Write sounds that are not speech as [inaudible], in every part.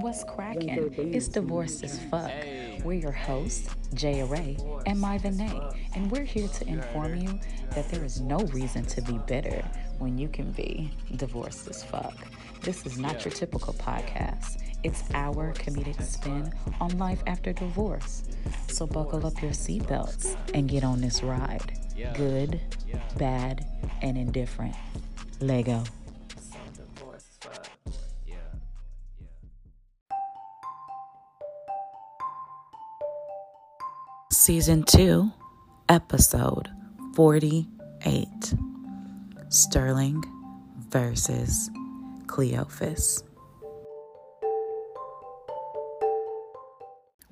What's cracking? It's Divorced as Fuck. We're your hosts, Jay Array and Myva Nay, and we're here to inform you that there is no reason to be bitter when you can be divorced as fuck. This is not your typical podcast. It's our comedic spin on life after divorce. So buckle up your seatbelts and get on this ride. Good, bad, and indifferent. Lego. Season 2, Episode 48 Sterling versus Cleophas.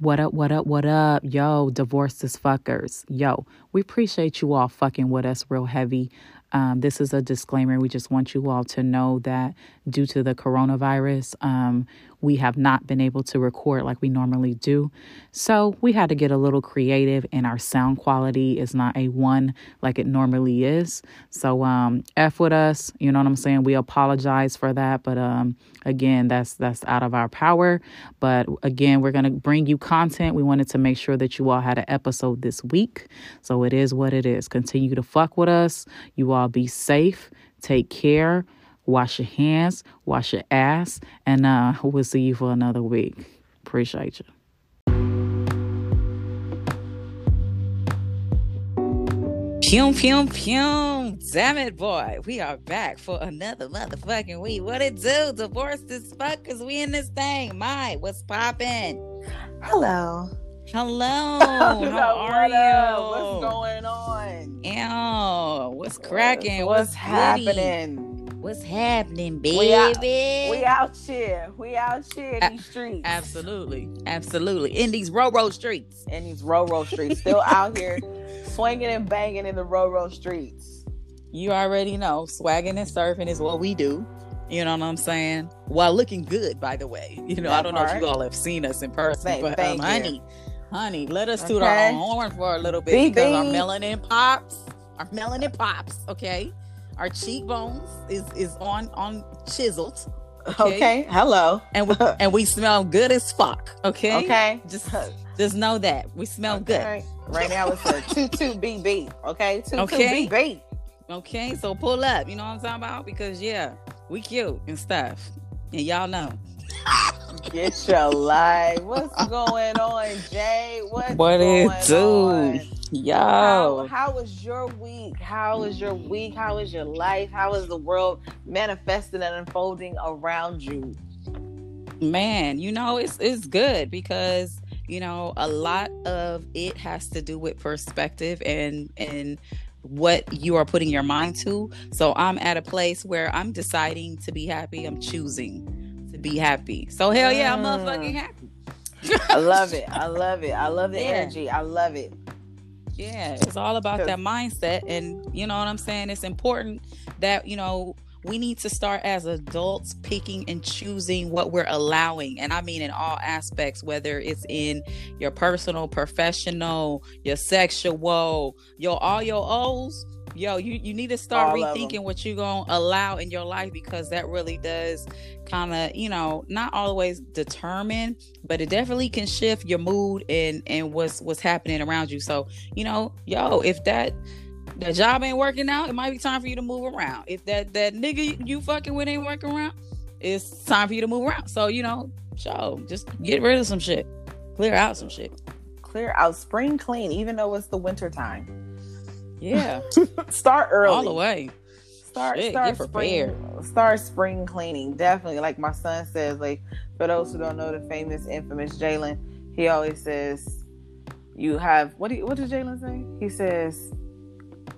What up, what up, what up? Yo, divorced as fuckers. Yo, we appreciate you all fucking with us real heavy. Um, this is a disclaimer. We just want you all to know that due to the coronavirus, um, we have not been able to record like we normally do. So we had to get a little creative, and our sound quality is not a one like it normally is. So um, f with us. You know what I'm saying? We apologize for that, but um, again, that's that's out of our power. But again, we're gonna bring you content. We wanted to make sure that you all had an episode this week. So it is what it is. Continue to fuck with us. You all be safe. Take care. Wash your hands. Wash your ass. And uh, we'll see you for another week. Appreciate you. Pum, pum, pum. Damn it, boy. We are back for another motherfucking week. What it do? Divorce this fuck because we in this thing. My, what's popping? Hello. [laughs] Hello. How are you? What's going on? Ew. What's cracking? What's, What's happening? What's happening, baby? We out, we out here. We out here in these streets. Absolutely. Absolutely. In these row row streets. In these row row streets. Still out here swinging and banging in the row row streets. You already know, swagging and surfing is what we do. You know what I'm saying? While looking good, by the way. You know, I don't know if you all have seen us in person, Thank- but um, thank you. honey, honey, let us toot Okay. our own horn for a little bit because our melanin pops, our melanin pops, okay? Our cheekbones is is on on chiseled, Okay. Okay. Hello. and we and we smell good as fuck, okay? Okay. Just just know that we smell good. Right now it's a [laughs] two two BB. Okay. Two Okay. two BB. Okay, so pull up. You know what I'm talking about? Because yeah, we cute and stuff, and y'all know. [laughs] Get your life. What's going on, Jay? What's What it going do? on? Yo, How, how was your week? How was your week? How is your life? How is the world manifesting and unfolding around you? man, you know it's it's good because you know a lot of it has to do with perspective and and what you are putting your mind to. So I'm at a place where I'm deciding to be happy. I'm choosing be happy. So hell yeah, I'm Mm. motherfucking happy. I love it. I love it. I love the Yeah. energy. I love it. Yeah, it's all about that mindset. And you know what I'm saying? It's important that, you know, we need to start as adults picking and choosing what we're allowing. And I mean in all aspects, whether it's in your personal, professional, your sexual, your all your O's. Yo, you, you need to start All rethinking what you're gonna allow in your life because that really does kind of, you know, not always determine, but it definitely can shift your mood and and what's what's happening around you. So you know, yo, if that that job ain't working out, it might be time for you to move around. If that that nigga you- you fucking with ain't working around, it's time for you to move around. So you know, so just get rid of some shit, clear out some shit. Clear out spring clean, even though it's the winter time. Yeah, [laughs] Start early. all the way. Start Shit, start get prepared. spring start spring cleaning. Definitely. Like my son says, like for those who don't know the famous infamous Jalen, he always says you have what do you, what does Jalen say? He says,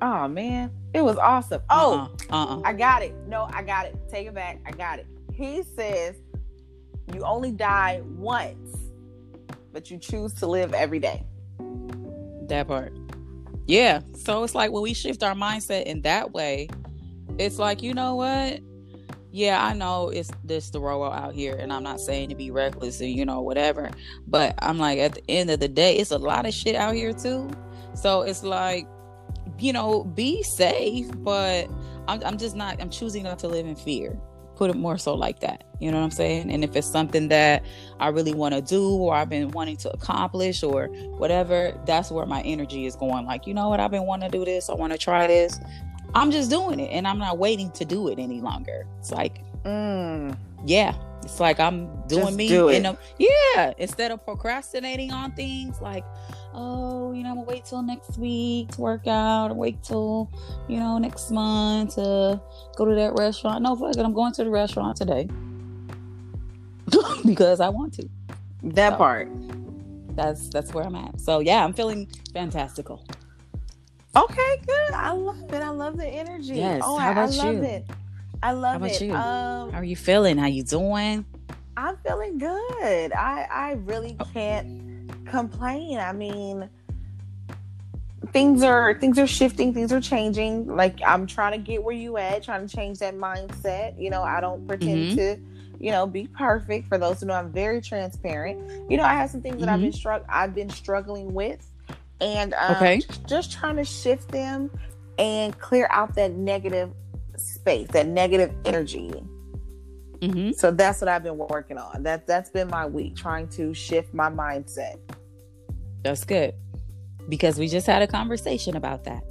Oh man, it was awesome. Oh, uh, uh, I got it. No, I got it. Take it back. I got it. He says you only die once, but you choose to live every day. that part. Yeah. So it's like when we shift our mindset in that way, it's like, you know what? Yeah, I know it's this the row out here, and I'm not saying to be reckless or you know whatever, but I'm like at the end of the day, it's a lot of shit out here too. So it's like, you know, be safe, but I'm, I'm just not. I'm choosing not to live in fear. Put it more so like that. You know what I'm saying? And if it's something that I really want to do or I've been wanting to accomplish or whatever, that's where my energy is going. Like, you know what? I've been wanting to do this. I want to try this. I'm just doing it and I'm not waiting to do it any longer. It's like, mm. yeah, it's like I'm doing just me. Do it. yeah, instead of procrastinating on things like, oh, you know, I'm gonna wait till next week to work out, or wait till, you know, next month to go to that restaurant. No, fuck it, I'm going to the restaurant today [laughs] because I want to. That so, part. That's that's where I'm at. So yeah, I'm feeling fantastical. Okay, good. I love it. I love the energy. Yes. Oh, How about I, I love it. I love How about it. You? Um, How are you feeling? How you doing? I'm feeling good. I I really oh. can't complain. I mean, things are things are shifting, things are changing. Like I'm trying to get where you at, trying to change that mindset. You know, I don't pretend mm-hmm. to, you know, be perfect. For those who know, I'm very transparent. You know, I have some things mm-hmm. that I've been mm-hmm. struck I've been struggling with, and um, okay, just trying to shift them and clear out that negative space, that negative energy. Mm-hmm. So that's what I've been working on. That that's been my week, trying to shift my mindset. That's good. Because we just had a conversation about that.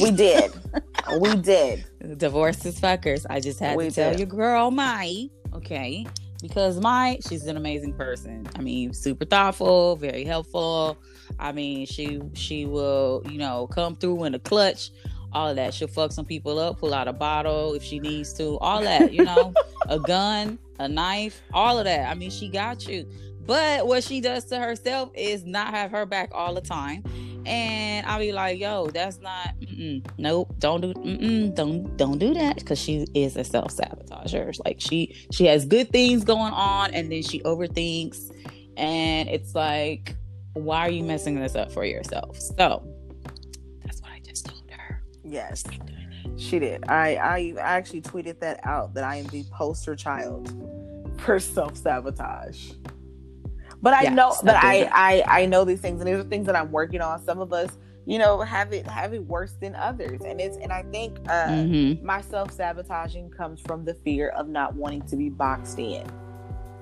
We did. [laughs] we did. Divorce is fuckers. I just had we to tell your girl Mai, okay? Because Mai, she's an amazing person. I mean, super thoughtful, very helpful. I mean, she she will, you know, come through in a clutch all of that. She'll fuck some people up, pull out a bottle if she needs to, all that, you know, [laughs] a gun, a knife, all of that. I mean, she got you. But what she does to herself is not have her back all the time. And I'll be like, yo, that's not, nope, don't do, don't, don't do that because she is a self sabotager. Like she, she has good things going on, and then she overthinks, and it's like, why are you messing this up for yourself? So Yes, she did. I I actually tweeted that out that I am the poster child for self sabotage. But I yeah, know, but I, I I know these things, and these are things that I'm working on. Some of us, you know, have it have it worse than others, and it's and I think uh, mm-hmm. my self sabotaging comes from the fear of not wanting to be boxed in.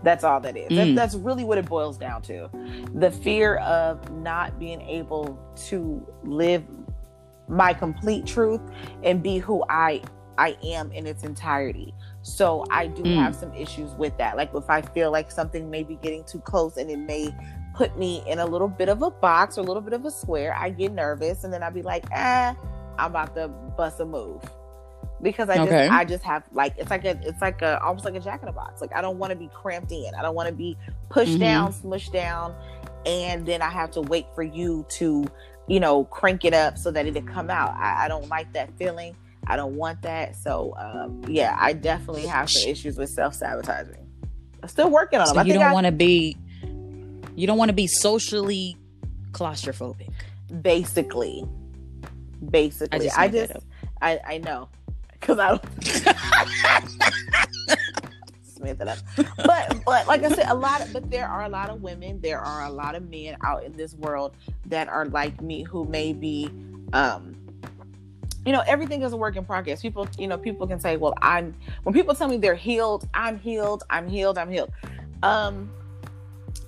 That's all that is. Mm. That, that's really what it boils down to. The fear of not being able to live my complete truth and be who I I am in its entirety. So I do mm. have some issues with that. Like if I feel like something may be getting too close and it may put me in a little bit of a box or a little bit of a square, I get nervous and then I'd be like, eh, I'm about to bust a move. Because I okay. just I just have like it's like a it's like a almost like a jack in a box. Like I don't want to be cramped in. I don't want to be pushed mm-hmm. down, smushed down, and then I have to wait for you to you know, crank it up so that it'll come out. I, I don't like that feeling. I don't want that. So um, yeah, I definitely have some issues with self sabotaging. I'm still working on them. So you don't want to be, you don't want to be socially claustrophobic. Basically, basically, I just, I, just I, I know because I don't. [laughs] Up. But but like I said, a lot of, but there are a lot of women, there are a lot of men out in this world that are like me who may be um you know everything is a work in progress. People you know people can say well i'm when people tell me they're healed i'm healed i'm healed i'm healed. Um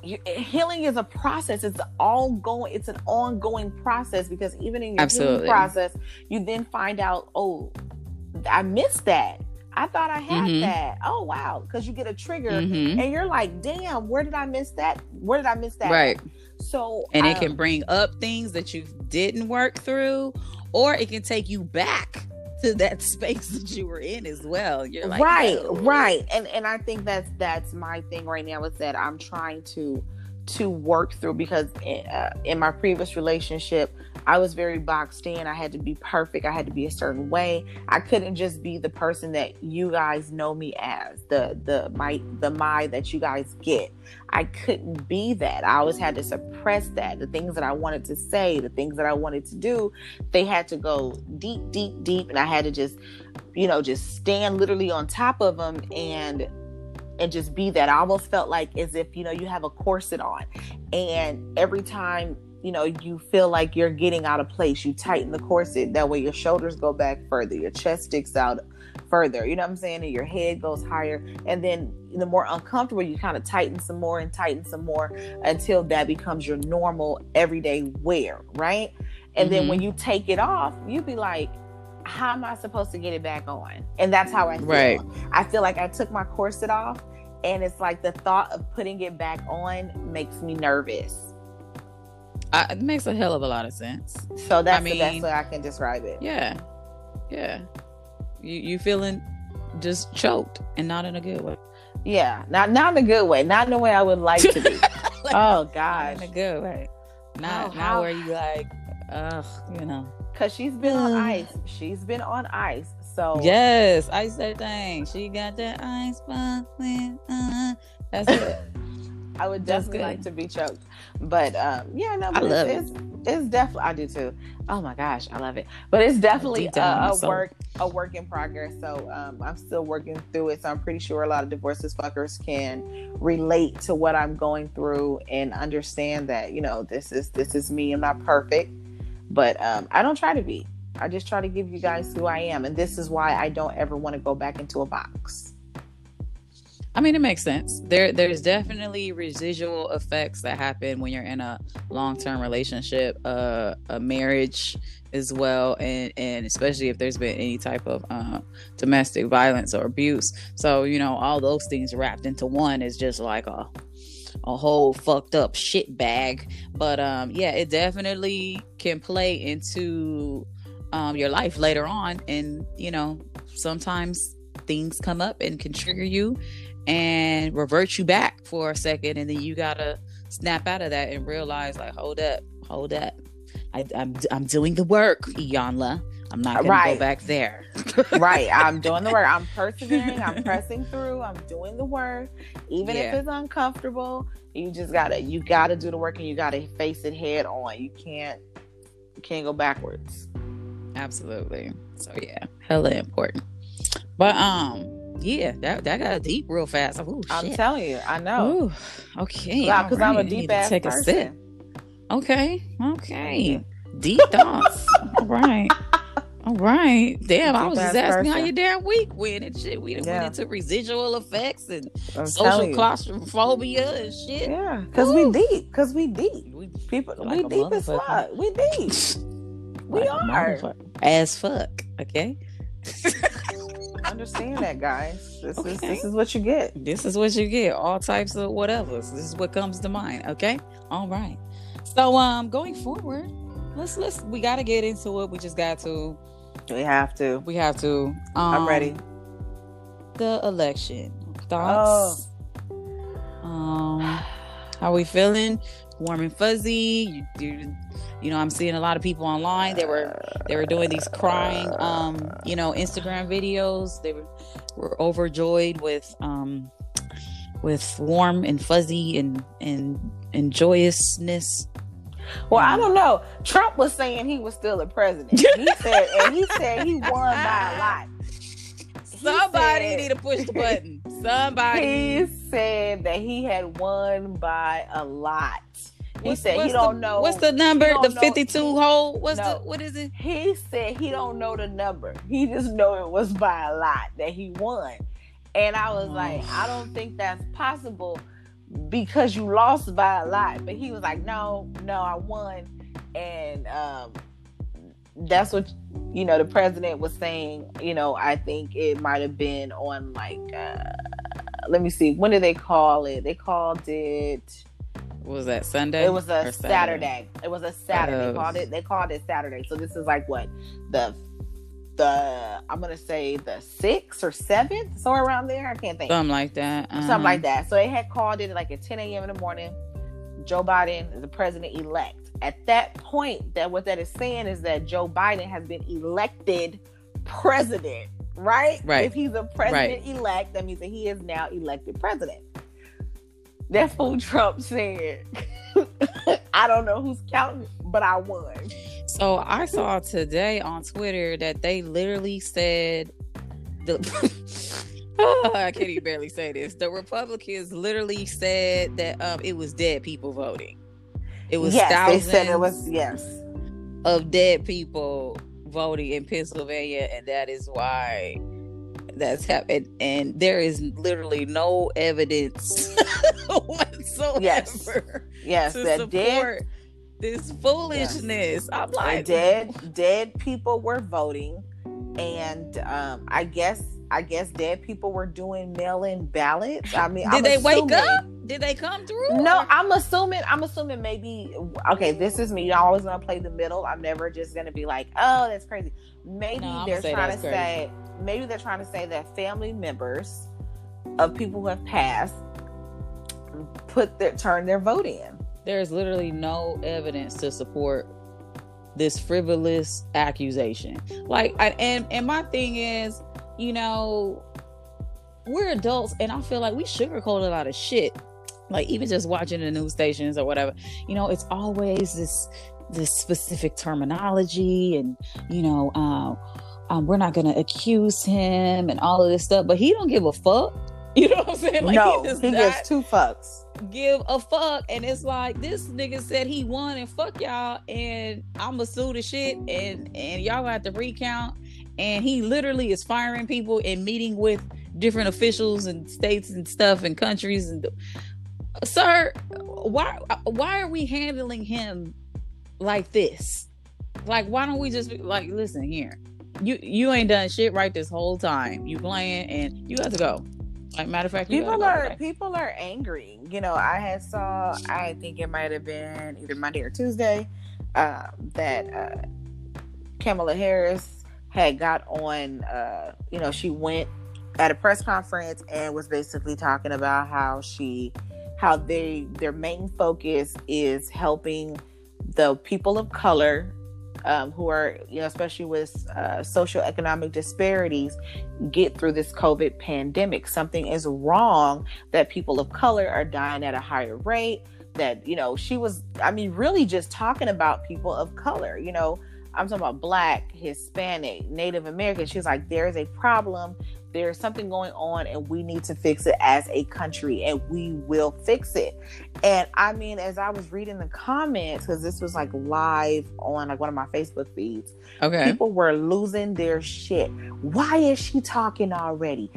you, healing is a process. It's ongoing it's an ongoing process because even in your healing process you then find out oh i missed that I thought I had mm-hmm. that. Oh wow, because you get a trigger mm-hmm. and you're like, damn, where did I miss that? Where did I miss that? Right. So and um, it can bring up things that you didn't work through, or it can take you back to that [laughs] space that you were in as well. You're like, right, right, and and I think that's that's my thing right now is that I'm trying to to work through because in, uh, in my previous relationship I was very boxed in. I had to be perfect. I had to be a certain way. I couldn't just be the person that you guys know me as, the the my the my that you guys get. I couldn't be that. I always had to suppress that. The things that I wanted to say, the things that I wanted to do, they had to go deep, deep, deep, and I had to just, you know, just stand literally on top of them and and just be that. I almost felt like as if, you know, you have a corset on. And every time you know you feel like you're getting out of place you tighten the corset that way your shoulders go back further your chest sticks out further. You know what I'm saying? And your head goes higher. And then the more uncomfortable, you kind of tighten some more and tighten some more until that becomes your normal everyday wear, right? And mm-hmm. then when you take it off, you'd be like, how am I supposed to get it back on? And that's how I feel. Right. I feel like I took my corset off and it's like the thought of putting it back on makes me nervous. Uh, it makes a hell of a lot of sense. So that's I mean, the best way I can describe it. Yeah. Yeah. You you feeling just choked and not in a good way. Yeah. Not not in a good way. Not in the way I would like to be. [laughs] like, oh gosh. in a good way. Not oh, not where you like, ugh, you know. Cause she's been on ice. She's been on ice. So yes, ice that thing. She got that ice bucket. Uh, that's it. [laughs] I would definitely like to be choked, but um, yeah, no, but I love it's, it. It's, it's, definitely I do too. Oh my gosh, I love it. But it's definitely a, a work a work in progress. So um, I'm still working through it. So I'm pretty sure a lot of divorces fuckers can relate to what I'm going through and understand that you know this is this is me. I'm not perfect, but um, I don't try to be. I just try to give you guys who I am, and this is why I don't ever want to go back into a box. I mean, it makes sense. There, there's definitely residual effects that happen when you're in a long-term relationship, uh, a marriage as well, and and especially if there's been any type of uh, domestic violence or abuse. So you know, all those things wrapped into one is just like a a whole fucked up shit bag. But um, yeah, it definitely can play into um, your life later on, and you know, sometimes things come up and can trigger you and revert you back for a second and then you gotta snap out of that and realize like hold up hold up. I, am I'm, I'm doing the work Iyanla. I'm not gonna right. go back there. [laughs] Right. I'm doing the work. I'm persevering. I'm pressing through. I'm doing the work. Even yeah. if it's uncomfortable you just gotta you gotta do the work and you gotta face it head on. You can't you can't go backwards. Absolutely. So yeah hella important. But um yeah, that that got deep real fast. Ooh, I'm telling you, I know. Ooh, okay, because right. I'm a deep ass take person. a sip. Okay, okay, deep thoughts. [laughs] All right. All right. Damn, I was just asking person. how your damn week went and shit. We yeah. went into residual effects and I'm social claustrophobia and shit. Yeah, because we deep. Because we deep. We people. Like we deep as fuck. We deep. [laughs] we are as fuck. Okay. [laughs] understand that, guys. This okay. is this is what you get. This is what you get. All types of whatever. This is what comes to mind. Okay. All right. So um, going forward, let's let's we got to get into it. We just got to. We have to. We have to. Um, I'm ready. The election thoughts. Oh. Um, how we feeling? Warm and fuzzy. You, you you know i'm seeing a lot of people online they were they were doing these crying um you know instagram videos they were, were overjoyed with um with warm and fuzzy and and and joyousness well, I don't know. Trump was saying he was still a president. He [laughs] said, and he said he won by a lot. Somebody said, need to push the button. [laughs] Somebody. He said that he had won by a lot. He said he don't the, know. What's the number? The fifty-two hole. What's no. the what is it? He said he don't know the number. He just know it was by a lot that he won. And I was like, I don't think that's possible because you lost by a lot. But he was like, No, no, I won. And um, that's what you know the president was saying. You know, I think it might have been on like uh, let me see, when did they call it? They called it was that Sunday? It was a Saturday? Saturday? It was a Saturday. They called it. They called it Saturday. So this is like what the the I'm gonna say the sixth or seventh, somewhere around there. I can't think. Something like that. Uh-huh. Something like that. So they had called it like at 10 a.m. in the morning. Joe Biden, the president elect. At that point, that what that is saying is that Joe Biden has been elected president, right? Right. If he's a president right. elect, that means that he is now elected president. That's what Trump said. [laughs] I don't know who's counting, but I won. So I saw today on Twitter that they literally said the oh, [laughs] I can't even barely say this. The Republicans literally said that um, it was dead people voting. It was yes, thousands. They said it was yes of dead people voting in Pennsylvania, and that is why that's happened, and there is literally no evidence [laughs] whatsoever. Yes, yes, to that support dead, this foolishness. I'm the like, dead, dead people were voting, and um, I guess, I guess, dead people were doing mail-in ballots. I mean, did I'm they wake up? Did they come through? No, Or- I'm assuming. I'm assuming maybe. Okay, this is me. I'm always gonna play the middle. I'm never just gonna be like, "Oh, that's crazy." Maybe No, they're trying to crazy. say. Maybe they're trying to say that family members of people who have passed put their turn their vote in. there's literally no evidence to support this frivolous accusation. Like, I, and and my thing is, you know, we're adults, and I feel like we sugarcoat a lot of shit. Like even just watching the news stations or whatever, you know, it's always this this specific terminology, and you know, um, um, we're not gonna accuse him and all of this stuff, but he don't give a fuck. [laughs] You know what I'm saying? Like, no, does he not- gives two fucks. give a fuck. And it's like this nigga said he won and fuck y'all and I'ma sue the shit and and y'all have to recount. And he literally is firing people and meeting with different officials and states and stuff and countries and sir, why why are we handling him like this? Like why don't we just be like listen here. You you ain't done shit right this whole time. You playing and you got to go. Like matter of fact, you People go are people are angry. You know, I had saw. I think it might have been either Monday or Tuesday uh, that uh, Kamala Harris had got on. Uh, you know, she went at a press conference and was basically talking about how she, how they their main focus is helping the people of color. Um, who are, you know, especially with uh, social economic disparities, get through this COVID pandemic. Something is wrong that people of color are dying at a higher rate. That, you know, she was, I mean, really just talking about people of color. You know, I'm talking about Black, Hispanic, Native American. She's like, there's a problem. There's something going on, and we need to fix it as a country, and we will fix it. And I mean, as I was reading the comments, because this was like live on like one of my Facebook feeds, Okay. people were losing their shit. Why is she talking already?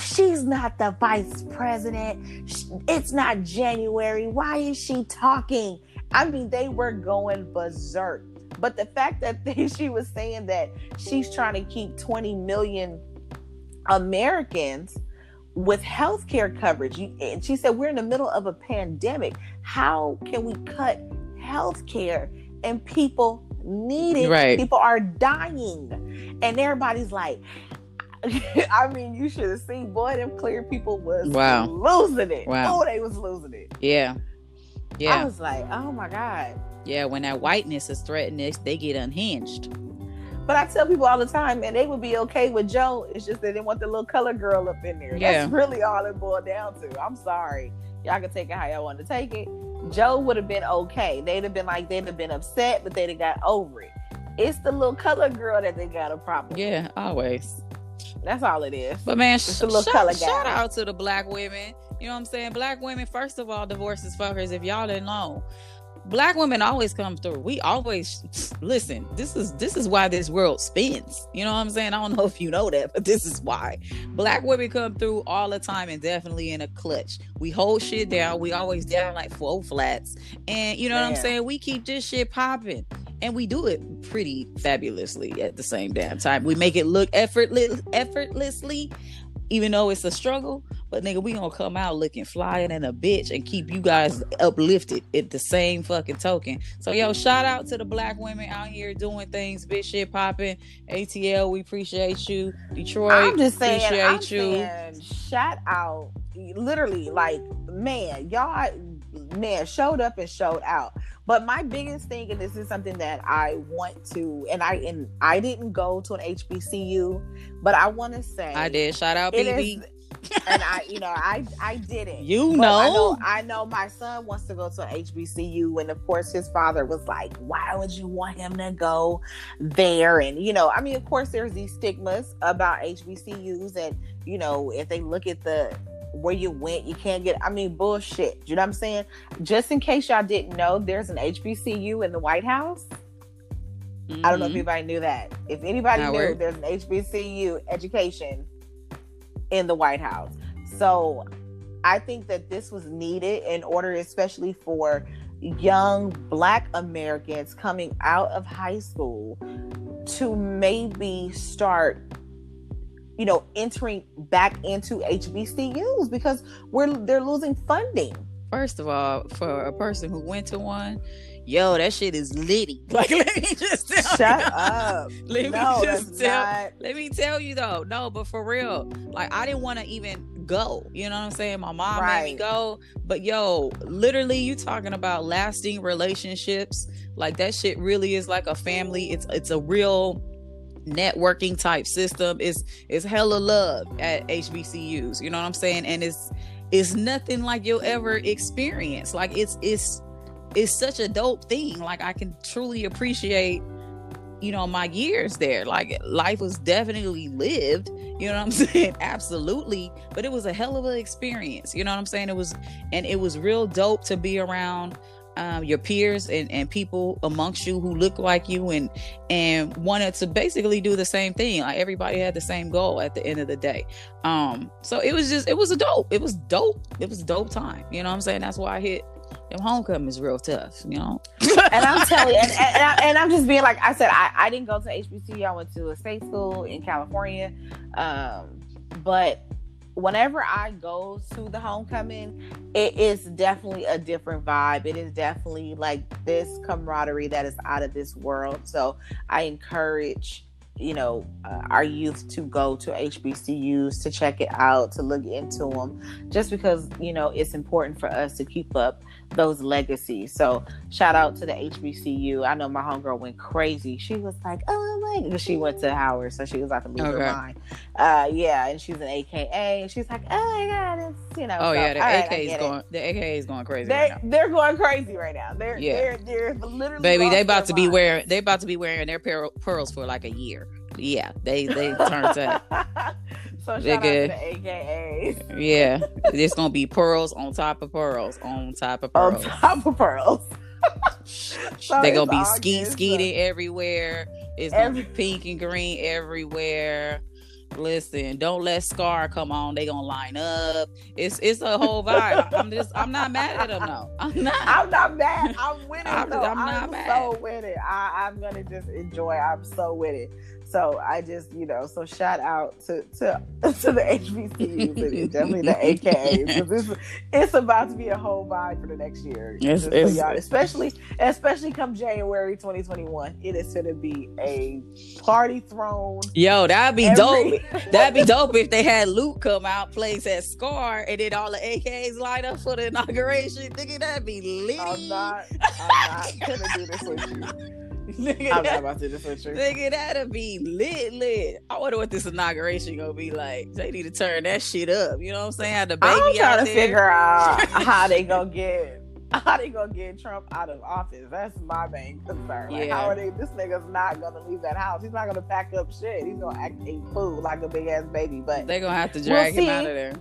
She's not the vice president. It's not January. Why is she talking? I mean, they were going berserk. But the fact that [laughs] they, she was saying that she's trying to keep 20 million Americans with health care coverage, and she said, We're in the middle of a pandemic. How can we cut health care and people need it? Right. People are dying. And everybody's like, [laughs] I mean, you should have seen, boy, them clear people was Wow. losing it. Wow. Oh, they was losing it. Yeah. Yeah. I was like, oh my God. Yeah. When that whiteness is threatened, they, get unhinged. But I tell people all the time, and they would be okay with Joe. It's just that they want the little color girl up in there. Yeah. That's really all it boiled down to. I'm sorry. Y'all can take it how y'all want to take it. Joe would have been okay. They'd have been like, they'd have been upset, but they'd have got over it. It's the little color girl that they got a problem. with. Yeah. Always. That's all it is. But man, sh- shout, color shout guy. out to the black women. You know what I'm saying? Black women, first of all, divorces fuckers. If y'all didn't know, black women always come through. We always listen. This is this is why this world spins. You know what I'm saying? I don't know if you know that, but this is why black women come through all the time and definitely in a clutch. We hold shit down. We always down like four flats, and you know what I'm saying? We keep this shit popping. And we do it pretty fabulously at the same damn time. We make it look effortless, effortlessly, even though it's a struggle. But nigga, we gonna come out looking flying and a bitch and keep you guys uplifted at the same fucking token. So yo, shout out to the black women out here doing things, bitch shit popping. ATL, we appreciate you. Detroit, I'm just saying, I'm appreciate you. saying, shout out, literally, like, man, y'all, man, showed up and showed out. But my biggest thing, and this is something that I want to, and I and I didn't go to an HBCU, but I want to say I did. Shout out BB. and I, you know, I I didn't. You But I know. know, I know my son wants to go to an HBCU, and of course, his father was like, "Why would you want him to go there?" And you know, I mean, of course, there's these stigmas about HBCUs, and you know, if they look at the where you went, you can't get. I mean, bullshit. You know what I'm saying? Just in case y'all didn't know, there's an HBCU in the White House. I don't know if Mhm. anybody knew that. If anybody knew, there's an HBCU education in the White House. So I think that this was needed in order, especially for young Black Americans coming out of high school to maybe start you know entering back into HBCUs because we're they're losing funding. First of all, for a person who went to one, yo, that shit is litty. [laughs] Like, let me just tell Shut you. up. [laughs] let no, me just tell. not. Let me tell you though, no, but for real, like I didn't want to even go. You know what I'm saying? My mom made me go, but yo, literally, you talking about lasting relationships? Like that shit really is like a family. It's it's a real networking type system. It's it's hella love at HBCUs. You know what I'm saying? And it's it's nothing like you'll ever experience. Like it's it's it's such a dope thing. Like I can truly appreciate you know my years there like life was definitely lived you know what i'm [laughs] saying absolutely but it was a hell of an experience you know what i'm saying it was and it was real dope to be around um, your peers and, and people amongst you who look like you and and wanted to basically do the same thing. Like everybody had the same goal at the end of the day. Um so it was just it was a dope it was dope it was dope time. You know what i'm saying? That's why i hit them homecoming is real tough you know? And I'm telling you, and, and, and, I, I'm just being like I said, I, I didn't go to HBCU. I went to a state school in California. Um, but whenever I go to the homecoming, it is definitely a different vibe. It is definitely like this camaraderie that is out of this world. So I encourage you know uh, our youth to go to HBCUs to check it out to look into them just because you know it's important for us to keep up those legacies. So shout out to the HBCU I know my homegirl went crazy. She was like oh my she went to Howard so she was about to lose her Okay. mind. Uh yeah and she's an AKA and she's like oh my god it's you know oh so, yeah the right, ak I is get it. going the ak is going crazy they're now. they're going crazy right now. They're Yeah. they're they're literally baby they about to be wearing they about to be wearing their pearl, pearls for like a year. Yeah they they turned to [laughs] so shout They're out to good. the AKAs yeah [laughs] it's gonna be pearls on top of pearls on top of pearls. on top of pearls. [laughs] So they're gonna be all skeet skeeting everywhere it's gonna Every- be pink and green everywhere listen don't let scar come on they gonna line up it's it's a whole vibe i'm just i'm not mad at them though i'm not [laughs] I'm not mad. I'm with it. I'm- though. I'm not I'm mad. so with it. I, I'm gonna just enjoy. I'm so with it. So I just, you know, so shout out to to, [laughs] to the HBCUs and [laughs] definitely the AKAs. It's, it's about to be a whole vibe for the next year. It's- Just so y'all- especially especially come January 2021. It is gonna be a party thrown. yo that'd be every- dope [laughs] That'd be dope if they had Luke come out, plays that Scar, and then all the AKAs line up for the inauguration. Nigga, that'd be lit. I'm not. I'm not gonna do this with you. [laughs] Nigga, I'm not that, about to do you. nigga, that'd be lit, lit. I wonder what this inauguration gonna be like. They need to turn that shit up. You know what I'm saying? Have the baby I'm out trying to there. figure out [laughs] how they gonna get how they gonna get Trump out of office. That's my main concern. Like, Yeah. how are they? This nigga's not gonna leave that house. He's not gonna pack up shit. He's gonna act a fool like a big ass baby. But They're gonna have to We'll drag him see. out of there.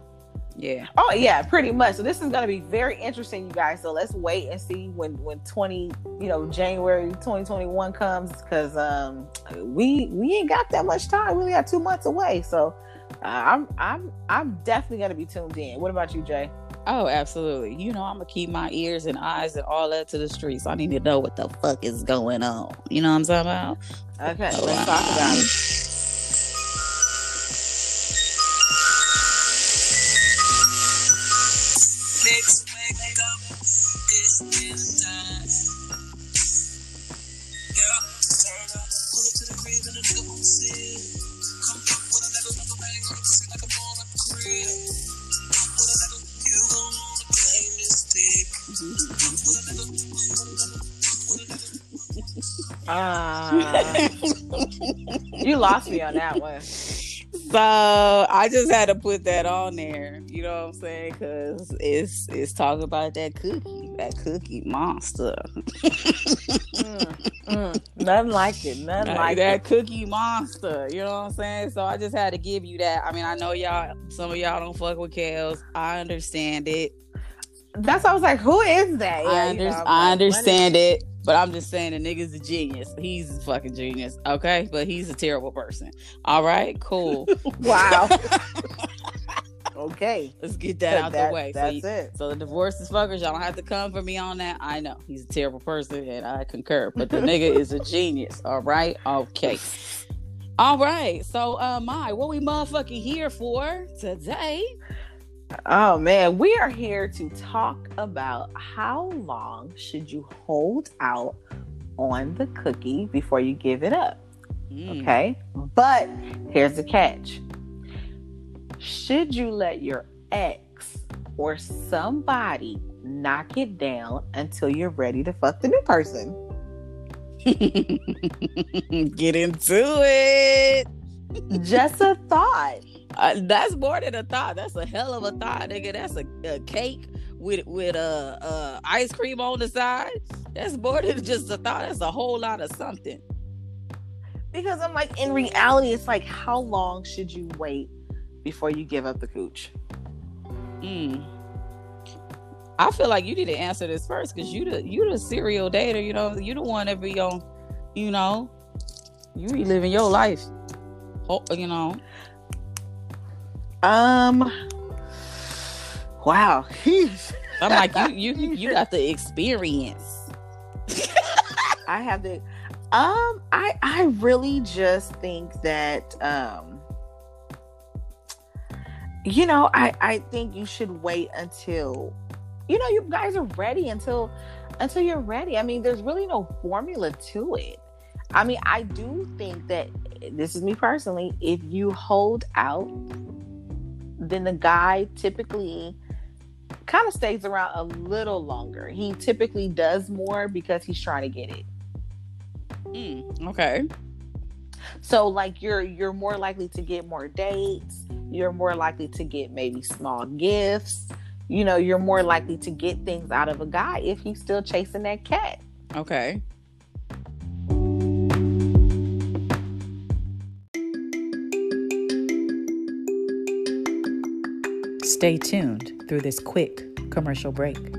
Yeah. oh yeah, pretty much. So this is gonna be very interesting, you guys. So let's wait and see when when twenty you know January twenty twenty one comes because um we we ain't got that much time. We only got two months away. So. Uh, I'm I'm I'm definitely gonna be tuned in. What about you, Jay? Oh, absolutely. You know, I'm gonna keep my ears and eyes and all that to the streets. I need to know what the fuck is going on. You know what I'm talking about? Okay, let's wow. talk about it. Ah, you lost me on that one. So I just had to put that on there. You know what I'm saying? Because it's it's talking about that cookie, that cookie monster, Mm, mm, nothing like it. Nothing Like, like that it. cookie monster. You know what I'm saying? So I just had to give you that. I mean, I know y'all, some of y'all don't fuck with Kels. I understand it. That's why I was like, who is that? I, under- you know, I'm like, understand it, but I'm just saying the nigga's a genius. He's a fucking genius, okay? But he's a terrible person. All right, cool. [laughs] Wow. [laughs] Okay. Let's get that out That- the way. So, That's you- it. so the divorced is fuckers, y'all don't have to come for me on that. I know he's a terrible person, and I concur. But the nigga is a genius. All right, okay, all right. So, uh, my what we motherfucking here for today? Oh man, we are here to talk about how long should you hold out on the cookie before you give it up. Mm. Okay. But here's the catch. Should you let your ex or somebody knock it down until you're ready to fuck the new person? [laughs] Get into it. Just a thought. Uh, that's more than a thought. That's a hell of a thought, nigga. That's a, a cake with with uh, uh ice cream on the side. That's more than just a thought. That's a whole lot of something. Because I'm like, in reality, it's like, how long should you wait before you give up the cooch? Mm. I feel like you need to answer this first because you the you the serial dater. You know, you the one that be on. You know, you be living your life. Oh, you know. Um. Wow. [laughs] I'm like you. You you got the experience. [laughs] I have the. Um. I I really just think that um. You know, I I think you should wait until, you know, you guys are ready until, until you're ready. I mean, there's really no formula to it. I mean, I do think that this is me personally. If you hold out, then the guy typically kind of stays around a little longer. He typically does more because he's trying to get it. Mm, okay. So like you're you're more likely to get more dates, you're more likely to get maybe small gifts. You know, you're more likely to get things out of a guy if he's still chasing that cat. Okay. Stay tuned through this quick commercial break.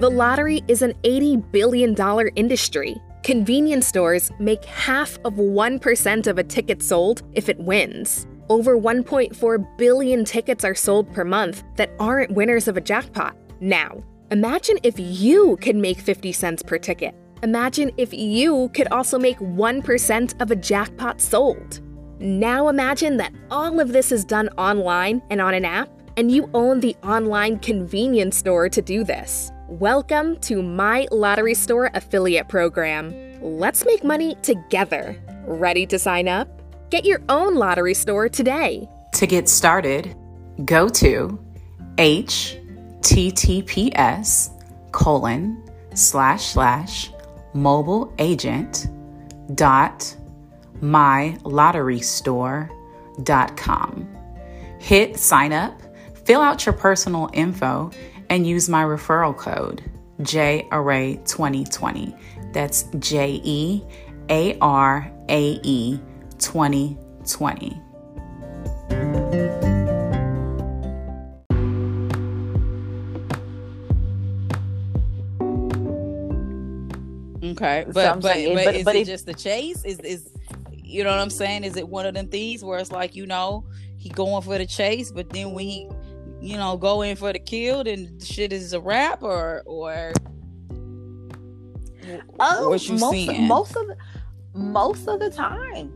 The lottery is an $80 billion industry. Convenience stores make half of 1% of a ticket sold if it wins. Over 1.4 billion tickets are sold per month that aren't winners of a jackpot. Now, imagine if you could make 50 cents per ticket. Imagine if you could also make 1% of a jackpot sold. Now imagine that all of this is done online and on an app, and you own the online convenience store to do this. Welcome to My Lottery Store affiliate program. Let's make money together. Ready to sign up? Get your own lottery store today. To get started, go to https colon slash slash mobile agent dot mylotterystore.com. Hit sign up, fill out your personal info, and use my referral code JARRAY2020. That's J E A R A E 2020. Okay, but I'm but saying- but, but- is but it if- just the chase? Is is you know what I'm saying? Is it one of them things where it's like you know he going for the chase, but then when he you know go in for the kill, then shit is a wrap, or or Um, what you most, seeing? most of the most of the time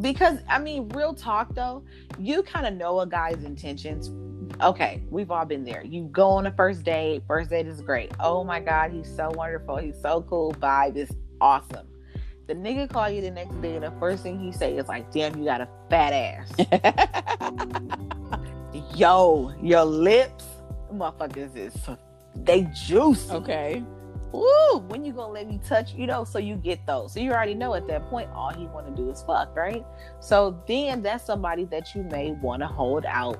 because i mean real talk though you kind of know a guy's intentions okay we've all been there. You go on a first date first date is great. Oh my god he's so wonderful. He's so cool. Vibe is awesome. The nigga call you the next day and the first thing he say is like damn you got a fat ass. [laughs] Yo your lips motherfuckers is they juice. okay, Woo, when you gonna let me touch, you know, so you get those. So you already know at that point all he wanna do is fuck, right? So then that's somebody that you may wanna hold out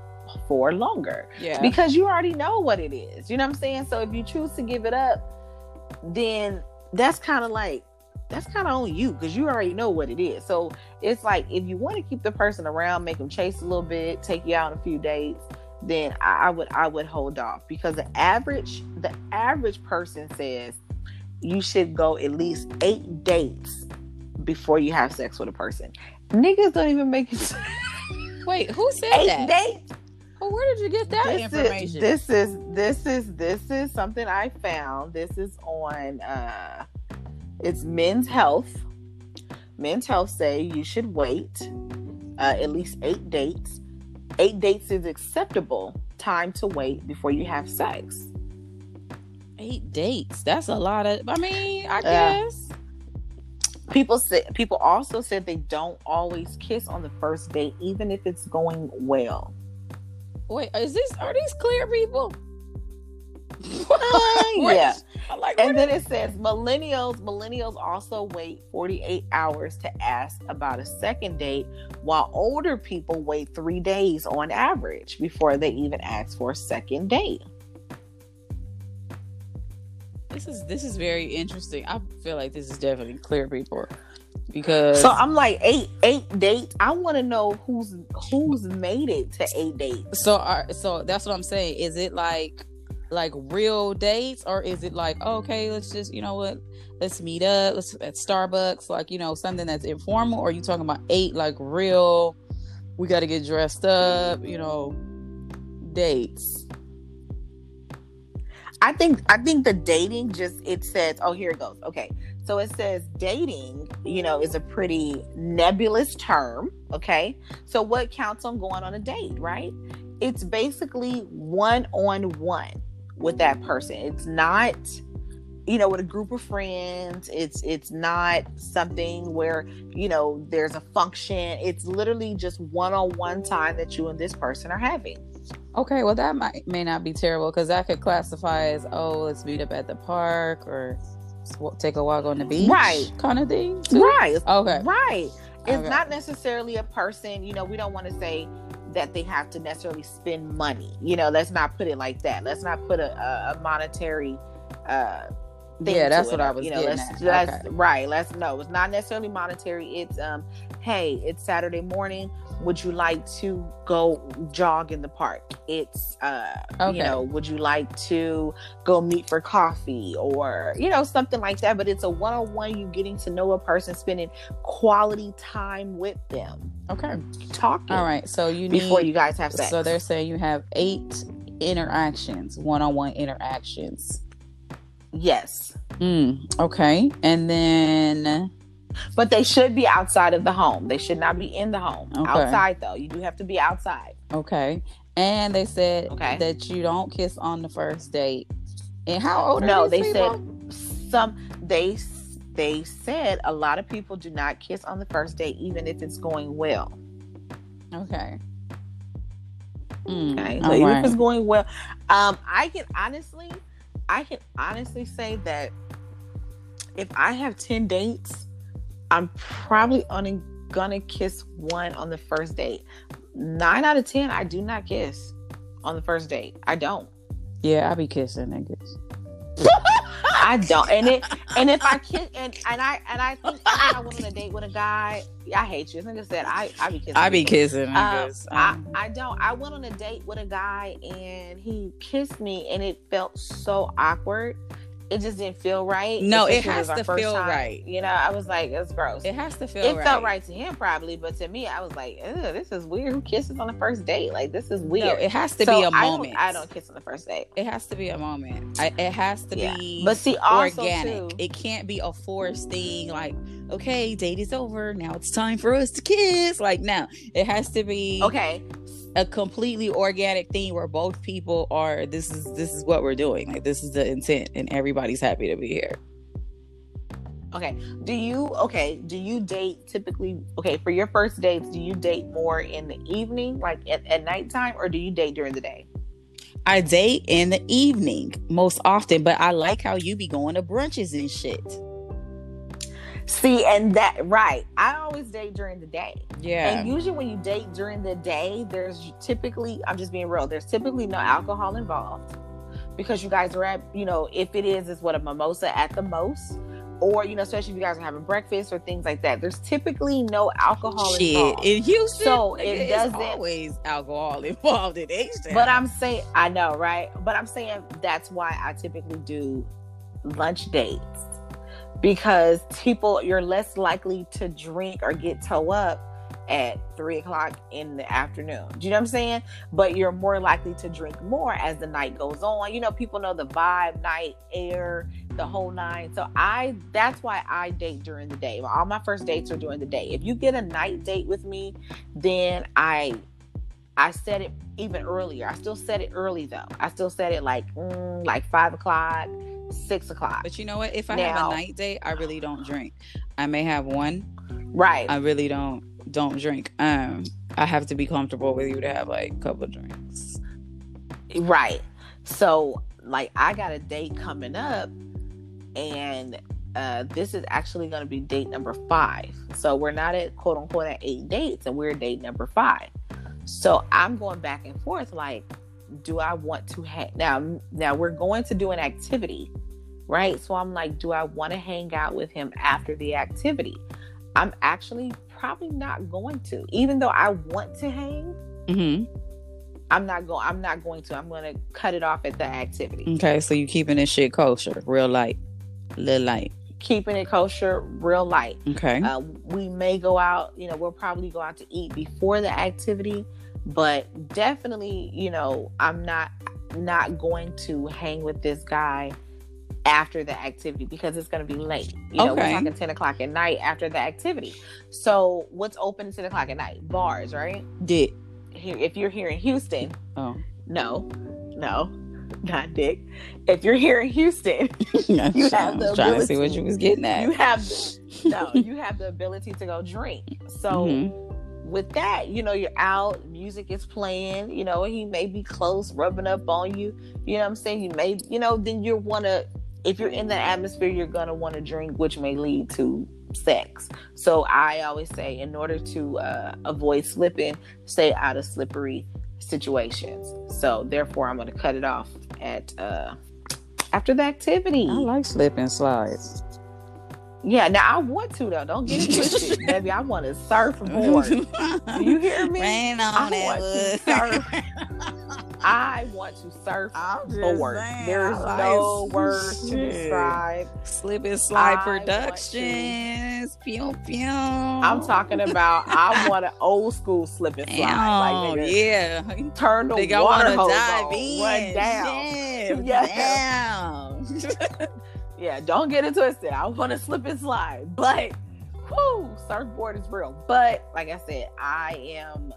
for longer. yeah, Because you already know what it is. You know what I'm saying? So if you choose to give it up, then that's kind of like that's kind of on you because you already know what it is. So it's like if you want to keep the person around, make them chase a little bit, take you out on a few dates, then I, I would I would hold off because the average the average person says you should go at least eight dates before you have sex with a person. Niggas don't even make it Wait, who said eight that? dates. Well, where did you get that This information? is, this is this is this is something I found. This is on uh it's Men's Health. Men's Health say you should wait uh, at least eight dates. Eight dates is acceptable time to wait before you have sex. Eight dates. That's a lot of. I mean, I Yeah. guess. People said people also said they don't always kiss on the first date, even if it's going well. Wait, is this? Are these clear people? [laughs] Uh, yeah. Like, And then it says millennials millennials also wait 48 hours to ask about a second date while older people wait 3 days on average before they even ask for a second date. this is this is very interesting. I feel like this is definitely clear people because So I'm like 8 8 dates. I want to know who's who's made it to 8 dates. so are, so that's what I'm saying. Is it like like real dates or is it like oh, okay, let's just you know what, let's meet up, let's at Starbucks, like you know something that's informal, or are you talking about eight like real? We got to get dressed up, you know, dates. I think I think the dating just it says oh here it goes. Okay. So it says dating, you know, is a pretty nebulous term, okay? So what counts on going on a date, right? It's basically one on one with that person. It's not you know with a group of friends it's it's not something where you know there's a function it's literally just one-on-one time that you and this person are having Okay, well that might may not be terrible because that could classify as oh let's meet up at the park or take a walk on the beach, Right. Kind of thing. too? right Okay. Right. It's Okay. not necessarily a person, you know, we don't want to say that they have to necessarily spend money. You know, let's not put it like that. Let's not put a, a, a monetary uh thing Yeah, that's it. what I was you know, let's, let's Okay. right, let's no, it's not necessarily monetary. It's um, hey, it's Saturday morning. Would you like to go jog in the park? It's uh Okay. you know, would you like to go meet for coffee or you know, something like that. But it's a one-on-one, you getting to know a person, spending quality time with them, Okay. talking All right. So you need before you guys have sex. So they're saying you have eight interactions, one-on-one interactions. yes, Mm, okay, and then but they should be outside of the home. They should not be in the home. Okay. Outside though, you do have to be outside. okay, and they said Okay. that you don't kiss on the first date. And how old are No, they people? said some. They they said a lot of people do not kiss on the first date, even if it's going well. Okay. Mm, Okay, so even right. if it's going well, um, I can honestly, I can honestly say that if I have ten dates, I'm probably only gonna kiss one on the first date. Nine out of ten, I do not kiss on the first date. I don't. Yeah, I be kissing niggas. [laughs] I don't. And it and if I kiss and and I and I think I, went on a date with a guy. I hate you. This nigga said I I be kissing. I be kissing Um, niggas. I, Um, I don't. I went on a date with a guy and he kissed me and it felt so awkward. It just didn't feel right. No, it has to feel time. right. You know, I was like, it's gross. it has to feel It right. felt right to him probably, but to me, I was like, this is weird. Who kisses on the first date? Like this is No, weird. it has to So be a I don't- moment. I don't, kiss on the first date. It has to be a moment. I, it has to Yeah. be But see, also organic. too, It can't be a forced thing. Like, okay, date is over. Now it's time for us to kiss. Like, now it has to be okay, a completely organic thing where both people are. This is this is what we're doing. Like, this is the intent, and everybody's happy to be here. Okay. Do you okay? Do you date typically? Okay, for your first dates, do you date more in the evening, like at, at nighttime, or do you date during the day? I date in the evening most often, but I like how you be going to brunches and shit. See, and that right. I always date during the day, Yeah. and usually when you date during the day, there's typically I'm just being real. There's typically no alcohol involved because you guys are at you know if it is, it's what a mimosa at the most. Or you know, especially if you guys are having breakfast or things like that, there's typically no alcohol Shit, involved. in Houston, So it doesn't- always alcohol [laughs] involved in H-Town. But I'm saying, I know, right? But I'm saying that's why I typically do lunch dates because people you're less likely to drink or get toe up at three o'clock in the afternoon. Do you know what I'm saying? But you're more likely to drink more as the night goes on. You know, people know the vibe, night, air, the whole nine. So I that's why I date during the day. All my first dates are during the day. If you get a night date with me, then I I set it even earlier. I still set it early though. I still set it like mm, like five o'clock, six o'clock. But you know what? If I have a night date, I really don't drink. I may have one. Right. I really don't don't drink. Um, I have to be comfortable with you to have like a couple drinks. Right. So, like, I got a date coming up, and uh, this is actually going to be date number five. So, we're not at quote unquote at eight dates, and we're date number five. So, I'm going back and forth like, do I want to hang now? Now, we're going to do an activity, right? So, I'm like, do I want to hang out with him after the activity? I'm actually probably not going to, even though I want to hang. Mm-hmm. I'm not going. I'm not going to. I'm going to cut it off at the activity. Okay, so you keeping this shit kosher, real light, little light. Keeping it kosher, real light. Okay. Uh, we may go out. You know, we'll probably go out to eat before the activity, but definitely, you know, I'm not not going to hang with this guy after the activity because it's going to be late. You know, Okay. we're talking 10 o'clock at night after the activity. So, what's open at 10 o'clock at night? Bars, right? Dick. Here, if you're here in Houston, Oh. no, no, not Dick. If you're here in Houston, [laughs] [laughs] you have was the trying to see what ability. you was getting at. you have no, [laughs] you have the ability to go drink. So Mhm. With that, you know, you're out, music is playing, you know, he may be close, rubbing up on you. You know what I'm saying? You may, you know, then you wanna if you're in that atmosphere, you're gonna want to drink, which may lead to sex. So I always say, in order to uh, avoid slipping, stay out of slippery situations. So therefore, I'm gonna cut it off at uh, after the activity. I like slip and slides. Yeah, now I want to though. Don't get it twisted, [laughs] baby. I want to surfboard. Do you hear me? Rain I on that want to surf. [laughs] I want to surf board. There's I like no words to describe. Slip and slide I productions. Pew pew. I'm talking about. I [laughs] want an old school slip and slide. Damn, like nigga, yeah. turn the Think water hose dive on, in. run down. Shit, Yeah. Damn. Yeah, don't get it twisted. I want to slip and slide, but whoo, surfboard is real. But like I said, I am.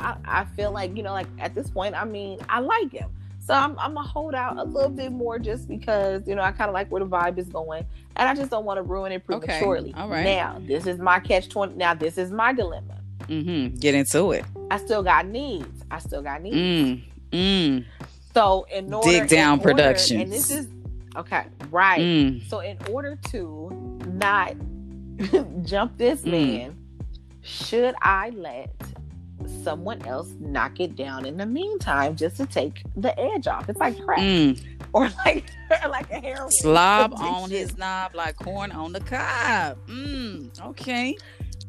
I, I feel like you know, like at this point, I mean, I like him, so I'm I'm gonna hold out a little bit more just because you know I kind of like where the vibe is going, and I just don't want to ruin it prematurely. Okay, all right. Now, this is my catch twenty. Now, this is my dilemma. mm-hmm. Get into it. I still got needs. I still got needs. Mm. Mm. So in order, Dig Down in order- Productions. and this is okay, right? Mm. So in order to not [laughs] jump this Mm. man, should I let someone else knock it down in the meantime just to take the edge off? It's like crack Mm. [laughs] or like or [laughs] like a heroin. Slob addiction. on his knob like corn on the cob. Mm. Okay.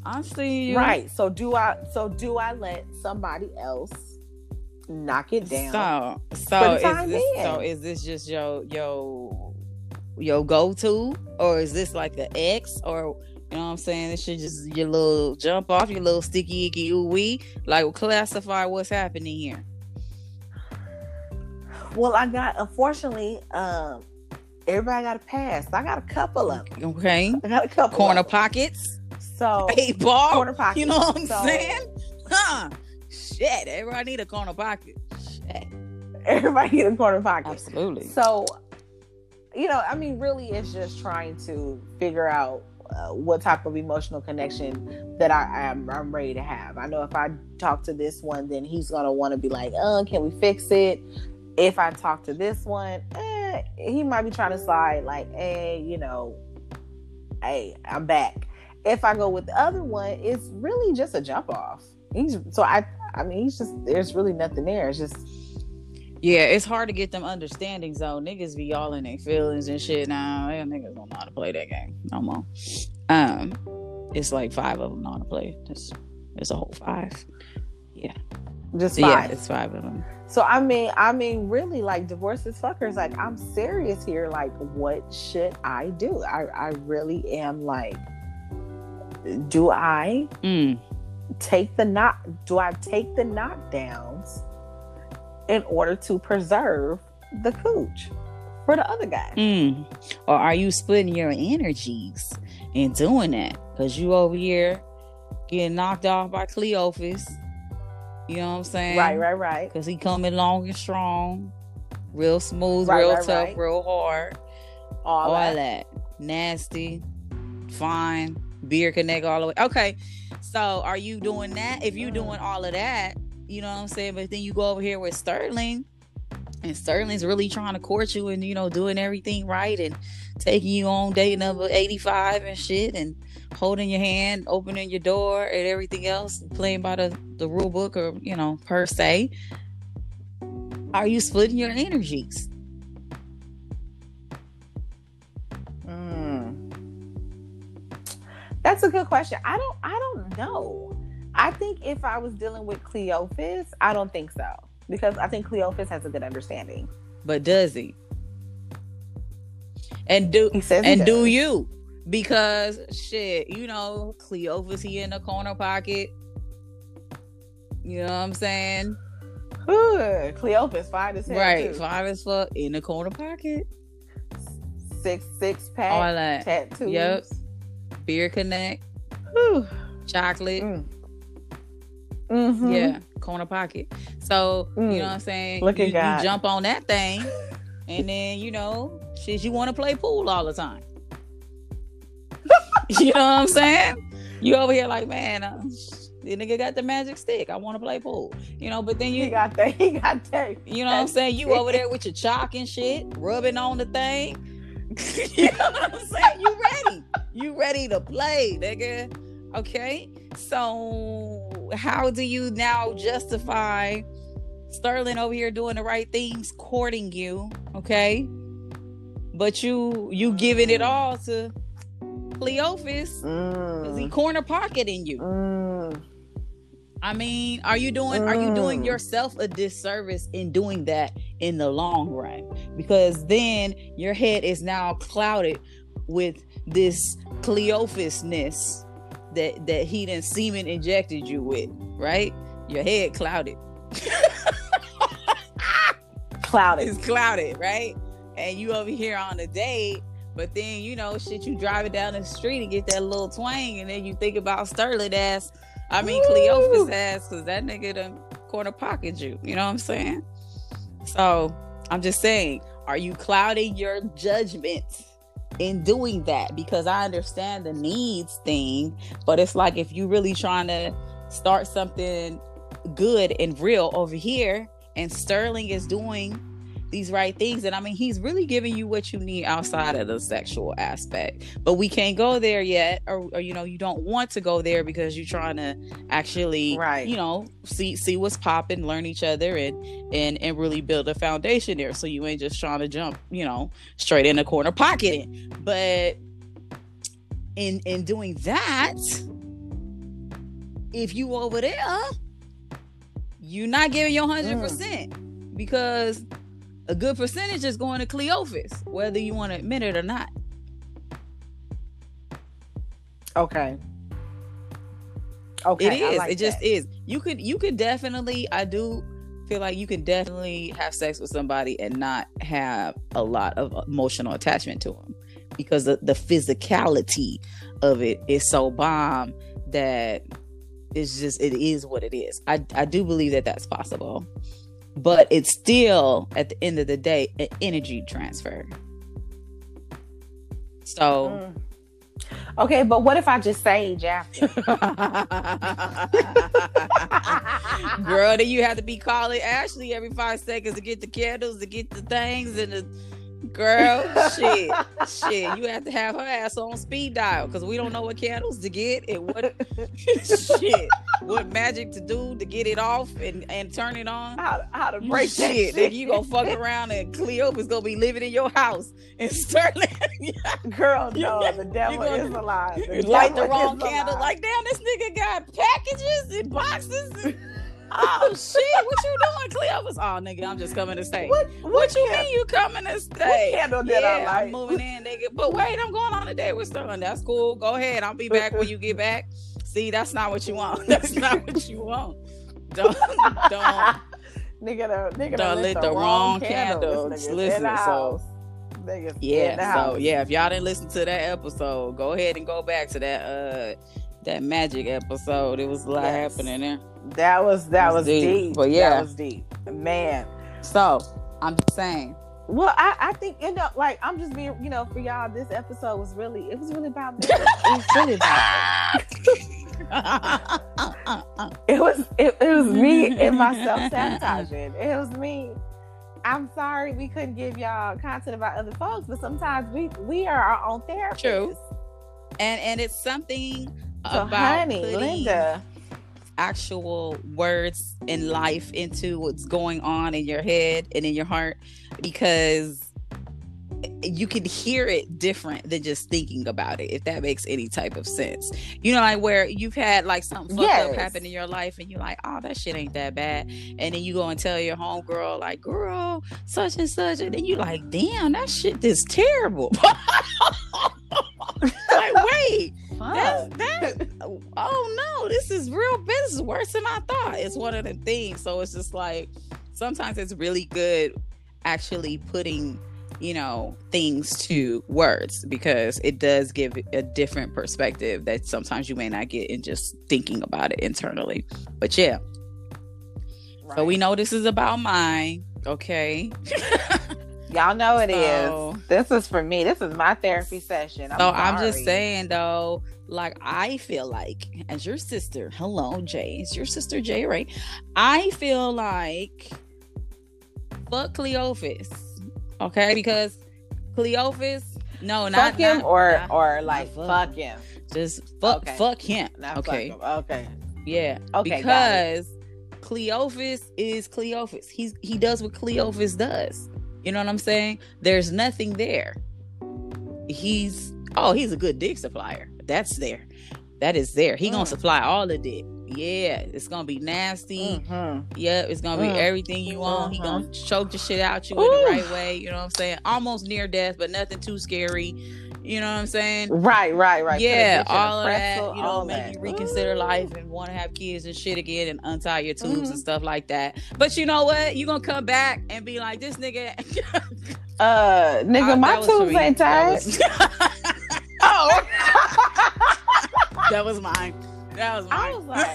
I see you. Right. So do I so do I let somebody else knock it down? So, so is this being. so is this just your your your go to, or is this like the X, or you know what I'm saying? This should just your little jump off, your little sticky icky ooh wee. Like classify what's happening here. Well, I got unfortunately, um, everybody got a pass. I got a couple of them. Okay, I got a couple corner pockets, So eight ball, corner pockets. You know what I'm So- saying? Huh? Shit, everybody need a corner pocket. Shit. everybody need a corner pocket. Absolutely. So, you know, I mean, really, it's just trying to figure out uh, what type of emotional connection that I am I'm ready to have. I know if I talk to this one, then he's gonna want to be like, "Uh, can we fix it?" If I talk to this one, eh, he might be trying to slide like, "Hey, you know, hey, I'm back." If I go with the other one, it's really just a jump off. He's so I. I mean, he's just there's really nothing there. It's just Yeah, it's hard to get them understandings though. Niggas be all in their feelings and shit now. Yeah, niggas don't know how to play that game no more. Um, it's like five of them know how to play. It's it's a whole five. Yeah. Just Yeah, five. it's five of them. So I mean, I mean, really, like divorces, fuckers. Like I'm serious here. Like, what should I do? I, I really am. Like, do I Mm. Take the knock? Do I take the knockdowns in order to preserve the cooch for the other guy? Mm. Or are you splitting your energies and doing that? Because you over here getting knocked off by Cleophas. You know what I'm saying? Right, right, right. Because he coming long and strong, real smooth, Right, real right, tough, right. real hard. All, All, that. that. Nasty, fine, beer connect all the way. Okay. So are you doing that? If you're doing all of that, you know what I'm saying? But then you go over here with Sterling, and Sterling's really trying to court you and you know doing everything right and taking you on date number 85 and shit and holding your hand, opening your door and everything else, playing by the, the rule book or you know, per se. Are you splitting your energies? That's a good question. I don't I don't know. I think if I was dealing with Cleophas, I don't think so. Because I think Cleophas has a good understanding. But does he? And do He says and do you? Because shit, you know, Cleophas he in the corner pocket. You know what I'm saying? Ooh, Cleophas, fine as hell. right, too. five as fuck in the corner pocket. Six six All pack that tattoos. Yep. Beer connect, Whew. chocolate. Mm. Mhm. Yeah, corner pocket. So you Mm. know what I'm saying? Look you, at you God. jump on that thing, [laughs] and then you know, shit, you want to play pool all the time. [laughs] you know what I'm saying? You over here like, man, uh, the nigga got the magic stick. I want to play pool. You know, but then He you, got that. He got that. you know what I'm saying? You over there with your chalk and shit, rubbing on the thing. [laughs] you know what I'm saying? You ready? You ready to play, nigga? Okay. So how do you now justify Sterling over here doing the right things, courting you? Okay. But you you giving it all to Cleophas because he Mm. corner pocketing you. Mm. I mean, are you doing are you doing Mm. yourself a disservice in doing that in the long run? Because then your head is now clouded with this Cleophasness that that he done semen injected you with, right? Your head clouded. Clouded. It's clouded, right? And you over here on a date, but then you know, shit, you driving down the street and get that little twang, and then you think about Sterling ass. I mean Woo! Cleophas ass, because that nigga done corner pocket you. You know what I'm saying? So I'm just saying, are you clouding your judgment in doing that? Because I understand the needs thing, but it's like if you really trying to start something good and real over here, and Sterling is doing these right things, and I mean he's really giving you what you need outside of the sexual aspect. But we can't go there yet, or, or you know, you don't want to go there because you're trying to actually, Right. you know, see see what's popping, learn each other, and and and really build a foundation there. So you ain't just trying to jump, you know, straight in the corner pocketing. But in in doing that, if you over there, you're not giving your hundred percent mm. because a good percentage is going to Cleophas, whether you want to admit it or not. Okay. Okay. It is. Like it just that. is. You could you could definitely I do feel like you can definitely have sex with somebody and not have a lot of emotional attachment to them because the, the physicality of it is so bomb that it's just it is what it is. I I do believe that that's possible. But it's still at the end of the day an energy transfer. So Mm. Okay, but what if I just sage after? [laughs] Girl, then you have to be calling Ashley every five seconds to get the candles, to get the things, and the girl, [laughs] shit, shit. You have to have her ass on speed dial because we don't know what candles to get and what [laughs] shit, what magic to do to get it off and and turn it on. how, to- how to break shit, shit? you gonna fuck around and Cleophas gonna be living in your house and Sterling. [laughs] Girl, no, the devil is alive. The light the wrong is candle. alive. Like, damn, this nigga got packages and boxes. And oh shit, what you doing, Cleophas? Oh nigga, I'm just coming to stay. What, What, you can- mean you coming to stay? candle did I yeah, light? I'm moving in, nigga. But wait, I'm going on a date with Sterling. That's cool. Go ahead. I'll be back when you get back. See, that's not what you want. [laughs] That's not what you want. Don't don't nigga, done- nigga Don't lit lit the wrong This candles. Listen, so- house. Niggas in the Yeah, so yeah, if y'all didn't listen to that episode, go ahead and go back to that uh that magic episode. It was a lot Yes. happening there. That was that It's was deep, deep. but yeah. that was deep, man. So I'm just saying. Well, I, I think you know, like I'm just being, you know, for y'all, this episode was really, it was really about me. It was really about [laughs] it was it, it was me and myself sabotaging. [laughs] It was me. I'm sorry we couldn't give y'all content about other folks, but sometimes we we are our own therapists. True. and and it's something So, about honey, Linda, actual words in life into what's going on in your head and in your heart because you can hear it different than just thinking about it if that makes any type of sense. You know like where you've had like something fucked up happen in your life and you're like oh that shit ain't that bad. And then you go and tell your homegirl like girl such and such and then you like damn that shit is terrible. [laughs] Like wait that's that. Oh no, this is real bad. This is worse than I thought. It's one of the things. So it's just like sometimes it's really good actually putting, you know, things to words because it does give a different perspective that sometimes you may not get in just thinking about it internally. But yeah, so we know this is about mine. Okay. [laughs] y'all know it is. So- This is for me. This is my therapy session. I'm so I'm just saying though, like I feel like as your sister, hello Jay, it's your sister Jay, right? I feel like fuck Cleophas, okay? Because Cleophas, no, not fuck him not- or not- or like fuck fuck him. just fuck Okay. fuck him, Not okay? fuck him. Okay. Yeah, Okay. because Cleophas is Cleophas. He's he does what Cleophas does. You know what I'm saying? There's nothing there. He's oh, he's a good dick supplier. That's there. That is there. He gonna Mm. supply all the dick. Yeah, it's gonna be nasty. Mhm. Yeah, it's gonna be Mm. everything you want. He Mhm. gonna choke the shit out you in the right way. You know what I'm saying? Almost near death, but nothing too scary. You know what I'm saying? Right, right, right. Yeah, all of that, you know, all make that. you reconsider Ooh. life and want to have kids and shit again and untie your tubes Mhm. and stuff like that. But you know what? You're gonna come back and be like, this nigga. [laughs] Uh, nigga, Uh, my that was for tubes ain't That tied. was- [laughs] Oh, that was mine. That was mine. I was like,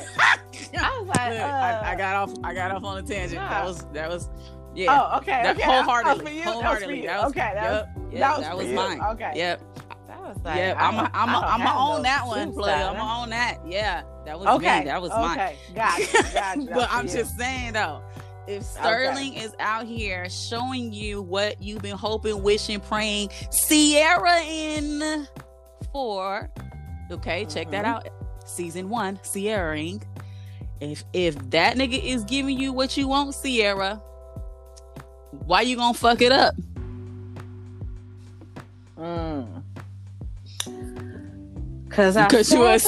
I was [laughs] like, Look, uh, I, I got off. I got off on a tangent. Nah. That was that was. Yeah. Oh, okay, that okay. wholeheartedly. That was for you. Wholeheartedly. That was okay, that was, yep, yep, that was, that was mine. Okay. Yep. That was like, Yep. I'm. don't- I'm. Don't I'm gonna own that one, I'm gonna own that. Yeah. That was Okay. me. That was mine. Okay. [laughs] Gotcha. Gotcha. but I'm Yeah. just saying though, if Sterling is out here showing you what you've been hoping, wishing, praying, Sierra in for, okay, check that Mhm. out. Season one, Sierraing. If if that nigga is giving you what you want, Sierra, why you gonna fuck it up? Mm. Cause I Because you are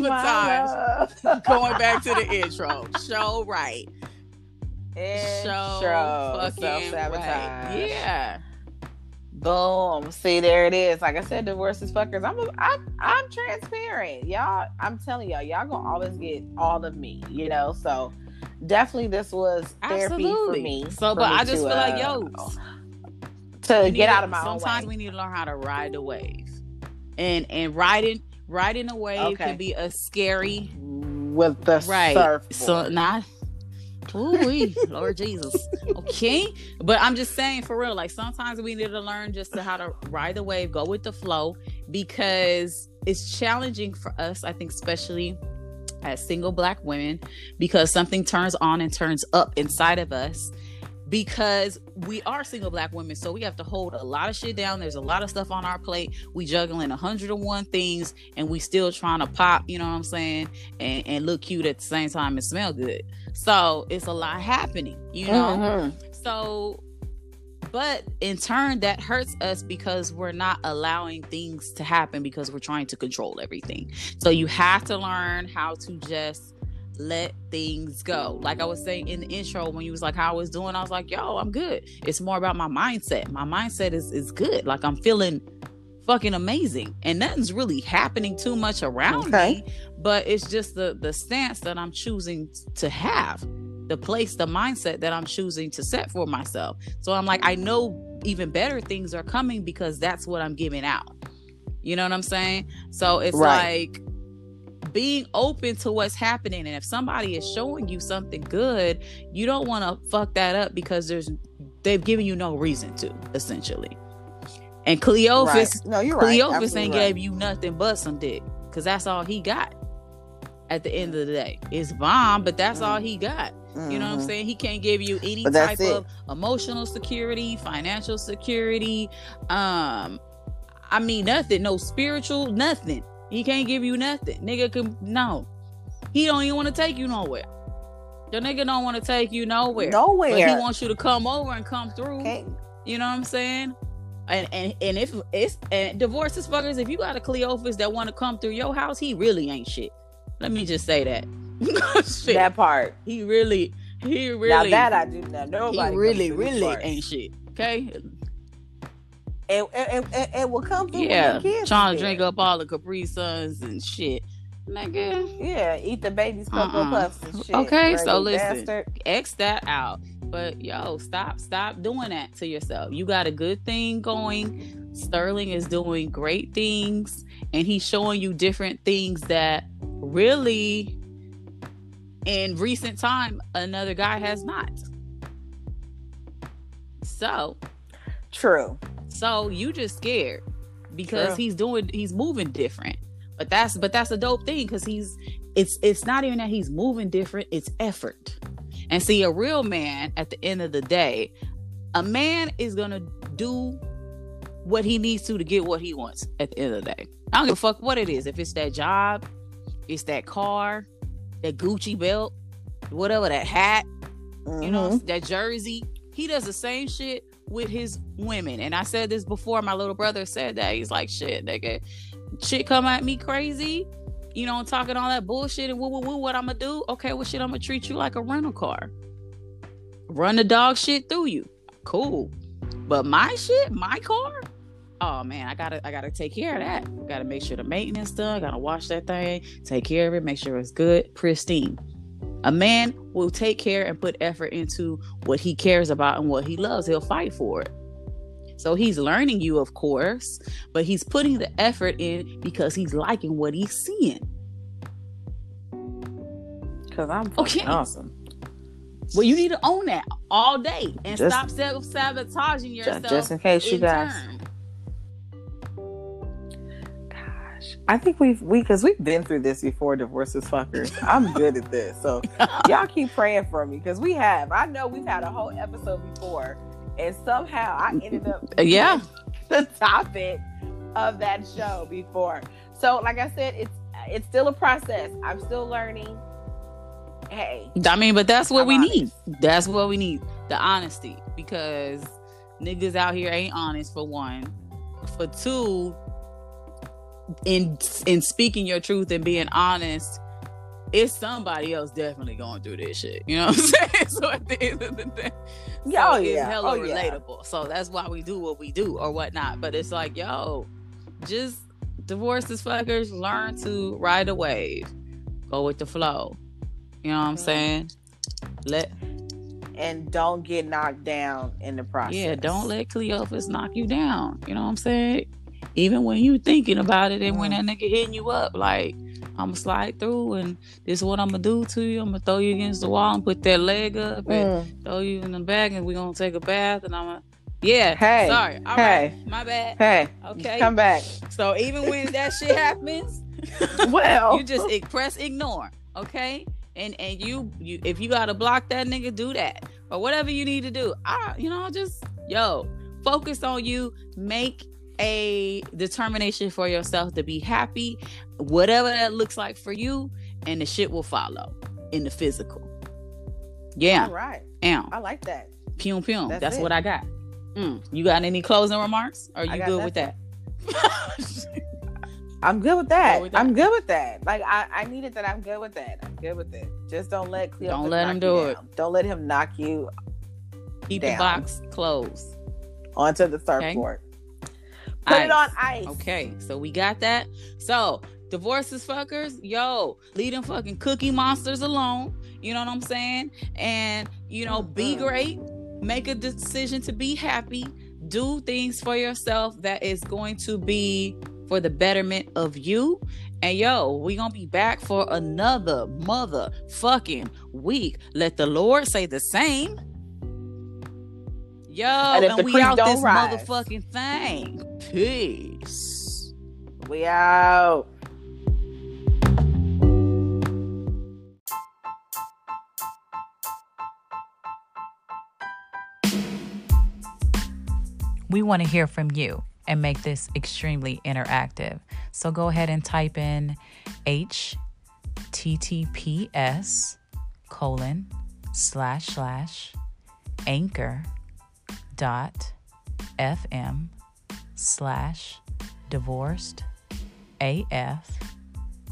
my [laughs] love. Going back to the intro, show right, show Intro, fucking self-sabotage. right. Yeah. Boom. See, there it is. Like I said, divorce is fuckers. I'm, a, I'm, I'm transparent, y'all. I'm telling y'all, y'all gonna always get all of me, you know. So definitely, this was therapy Absolutely. for me. So, for but me I just to, feel like, yo, um, to get out of my own Sometimes way. we need to learn how to ride the wave, and and riding riding a wave Okay. can be a scary with the right. surfboard. So not. Ooh, Lord Jesus. Okay, but I'm just saying for real. Like sometimes we need to learn just to how to ride the wave, go with the flow, because it's challenging for us. I think, especially as single black women, because something turns on and turns up inside of us. Because we are single black women, so we have to hold a lot of shit down. There's a lot of stuff on our plate. We juggling 101 things, and we still trying to pop. You know what I'm saying? And, and look cute at the same time and smell good. So it's a lot happening. You know. Mhm. So, but in turn, that hurts us because we're not allowing things to happen because we're trying to control everything. So you have to learn how to just let things go. Like I was saying in the intro when you was like how I was doing, I was like, yo, I'm good. It's more about my mindset. My mindset is is good. Like I'm feeling fucking amazing. And nothing's really happening too much around Okay. me. But it's just the the stance that I'm choosing to have. The place, the mindset that I'm choosing to set for myself. So I'm like, I know even better things are coming because that's what I'm giving out. You know what I'm saying? So it's Right. like being open to what's happening and if somebody is showing you something good you don't want to fuck that up because there's they've given you no reason to essentially and cleophas Right. No, you're right. cleophas Absolutely ain't right. gave you nothing but some dick because that's all he got at the end of the day it's bomb but that's all mm. he got you know what i'm Mhm. saying he can't give you any type it. of emotional security financial security um i mean nothing no spiritual nothing he can't give you nothing nigga can no he don't even want to take you nowhere the nigga don't want to take you nowhere Nowhere. but he wants you to come over and come through Can't- you know what I'm saying? And and and if it's and divorces fuckers, if you got a Cleophas that want to come through your house, he really ain't shit. Let me just say that. [laughs] shit. that part. he really, he really, Now that I do not. he really, comes to these really ain't shit. Okay, And, and, and, and will come through. yeah, trying to drink up all the Capri Suns and shit, nigga. Yeah, eat the baby's cocoa Uh-uh. puffs and shit. Okay, so listen. bastard. X that out. But yo, stop, stop doing that to yourself. You got a good thing going. Sterling is doing great things, and he's showing you different things that really, in recent time, another guy has not. So, True. so you just scared because True. he's doing, he's moving different. But that's, but that's a dope thing because he's, it's, it's not even that he's moving different. It's effort. And see, a real man at the end of the day, a man is gonna do what he needs to to get what he wants at the end of the day. I don't give a fuck what it is. If it's that job, it's that car, that Gucci belt, whatever, that hat, you know, Mhm. that jersey. He does the same shit with his women. And I said this before. My little brother said that. He's like, shit, nigga. Shit come at me crazy. You know, talking all that bullshit and woo woo woo. What I'm gonna do? Okay, well, shit, I'm gonna treat you like a rental car. Run the dog shit through you. Cool. But my shit, my car. Oh man, I gotta, I gotta take care of that. Gotta make sure the maintenance done. Gotta wash that thing. Take care of it. Make sure it's good, pristine. A man will take care and put effort into what he cares about and what he loves. He'll fight for it. So he's learning you, of course, but he's putting the effort in because he's liking what he's seeing. Cause I'm fucking Okay. awesome. Well, you need to own that all day and Just- stop self sabotaging yourself. Just, in case you in guys. turn. I think we've we because we've been through this before. Divorces, fuckers. I'm good at this, so [laughs] y'all keep praying for me because we have. I know we've had a whole episode before, and somehow I ended up [laughs] Yeah. [laughs] the topic of that show before. So, like I said, it's it's still a process. I'm still learning. Hey, I mean, but that's what I'm we honest. need. That's what we need. The honesty. Because niggas out here ain't honest for one. For two, in in speaking your truth and being honest, it's somebody else definitely going through this shit. You know what I'm [laughs] saying? So at the end of the day, Yeah, so oh, it's yeah. hella Oh, yeah. relatable. So that's why we do what we do or whatnot. But it's like, yo, just divorce this fuckers, learn to ride a wave, go with the flow. You know what I'm Mhm. saying? Let and don't get knocked down in the process. yeah, don't let Cleophas knock you down. You know what I'm saying? Even when you thinking about it and when that nigga hitting you up, like I'm gonna slide through and this is what I'm gonna do to you. I'm gonna throw you against the wall and put that leg up and Mm. throw you in the bag and we're gonna take a bath and I'm gonna yeah. Hey, sorry. All hey. right, my bad. Hey, Okay. come back. So even when that shit happens, [laughs] Well, you just press ignore, okay? And and you you if you gotta block that nigga, do that or whatever you need to do. I you know just yo focus on you. Make a determination for yourself to be happy, whatever that looks like for you, and the shit will follow in the physical. Yeah, all right. am I like that. pum pum. That's That's, what I got. Mm. You got any closing remarks? Or I you good with that? [laughs] I'm good with that. With that. I'm good with that. Like I, I needed that. I'm good with that. I'm good with it. Just don't let Cleophas Don't let him do it. Don't let him knock you Keep Down. the box closed. onto the surfboard. Put it on ice. Okay, so we got that. So divorces fuckers, yo, leave them fucking cookie monsters alone. You know what I'm saying? And you know, be great. Make a decision to be happy. Do things for yourself that is going to be for the betterment of you. And yo, we gonna be back for another motherfucking week. Let the Lord say the same. Yo, And and, the we out this rise. motherfucking thing. Peace. We out. We want to hear from you and make this extremely interactive. So go ahead and type in https colon slash slash anchor dot fm slash divorced af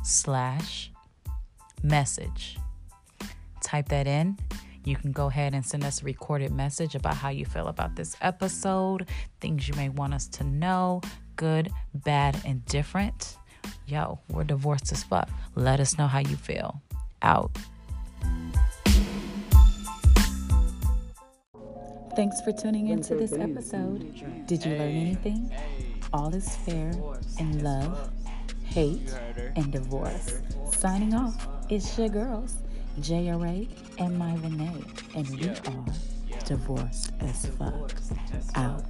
slash message. Type that in. You can go ahead and send us a recorded message about how you feel about this episode, things you may want us to know, good, bad, and different. Yo, we're divorced as fuck. Let us know how you feel. Out. Thanks for tuning into this episode. Did you learn anything? All is fair in love, hate, and divorce. Signing off, it's your girls, JRA and my Renee, and we are divorced as fuck. Out.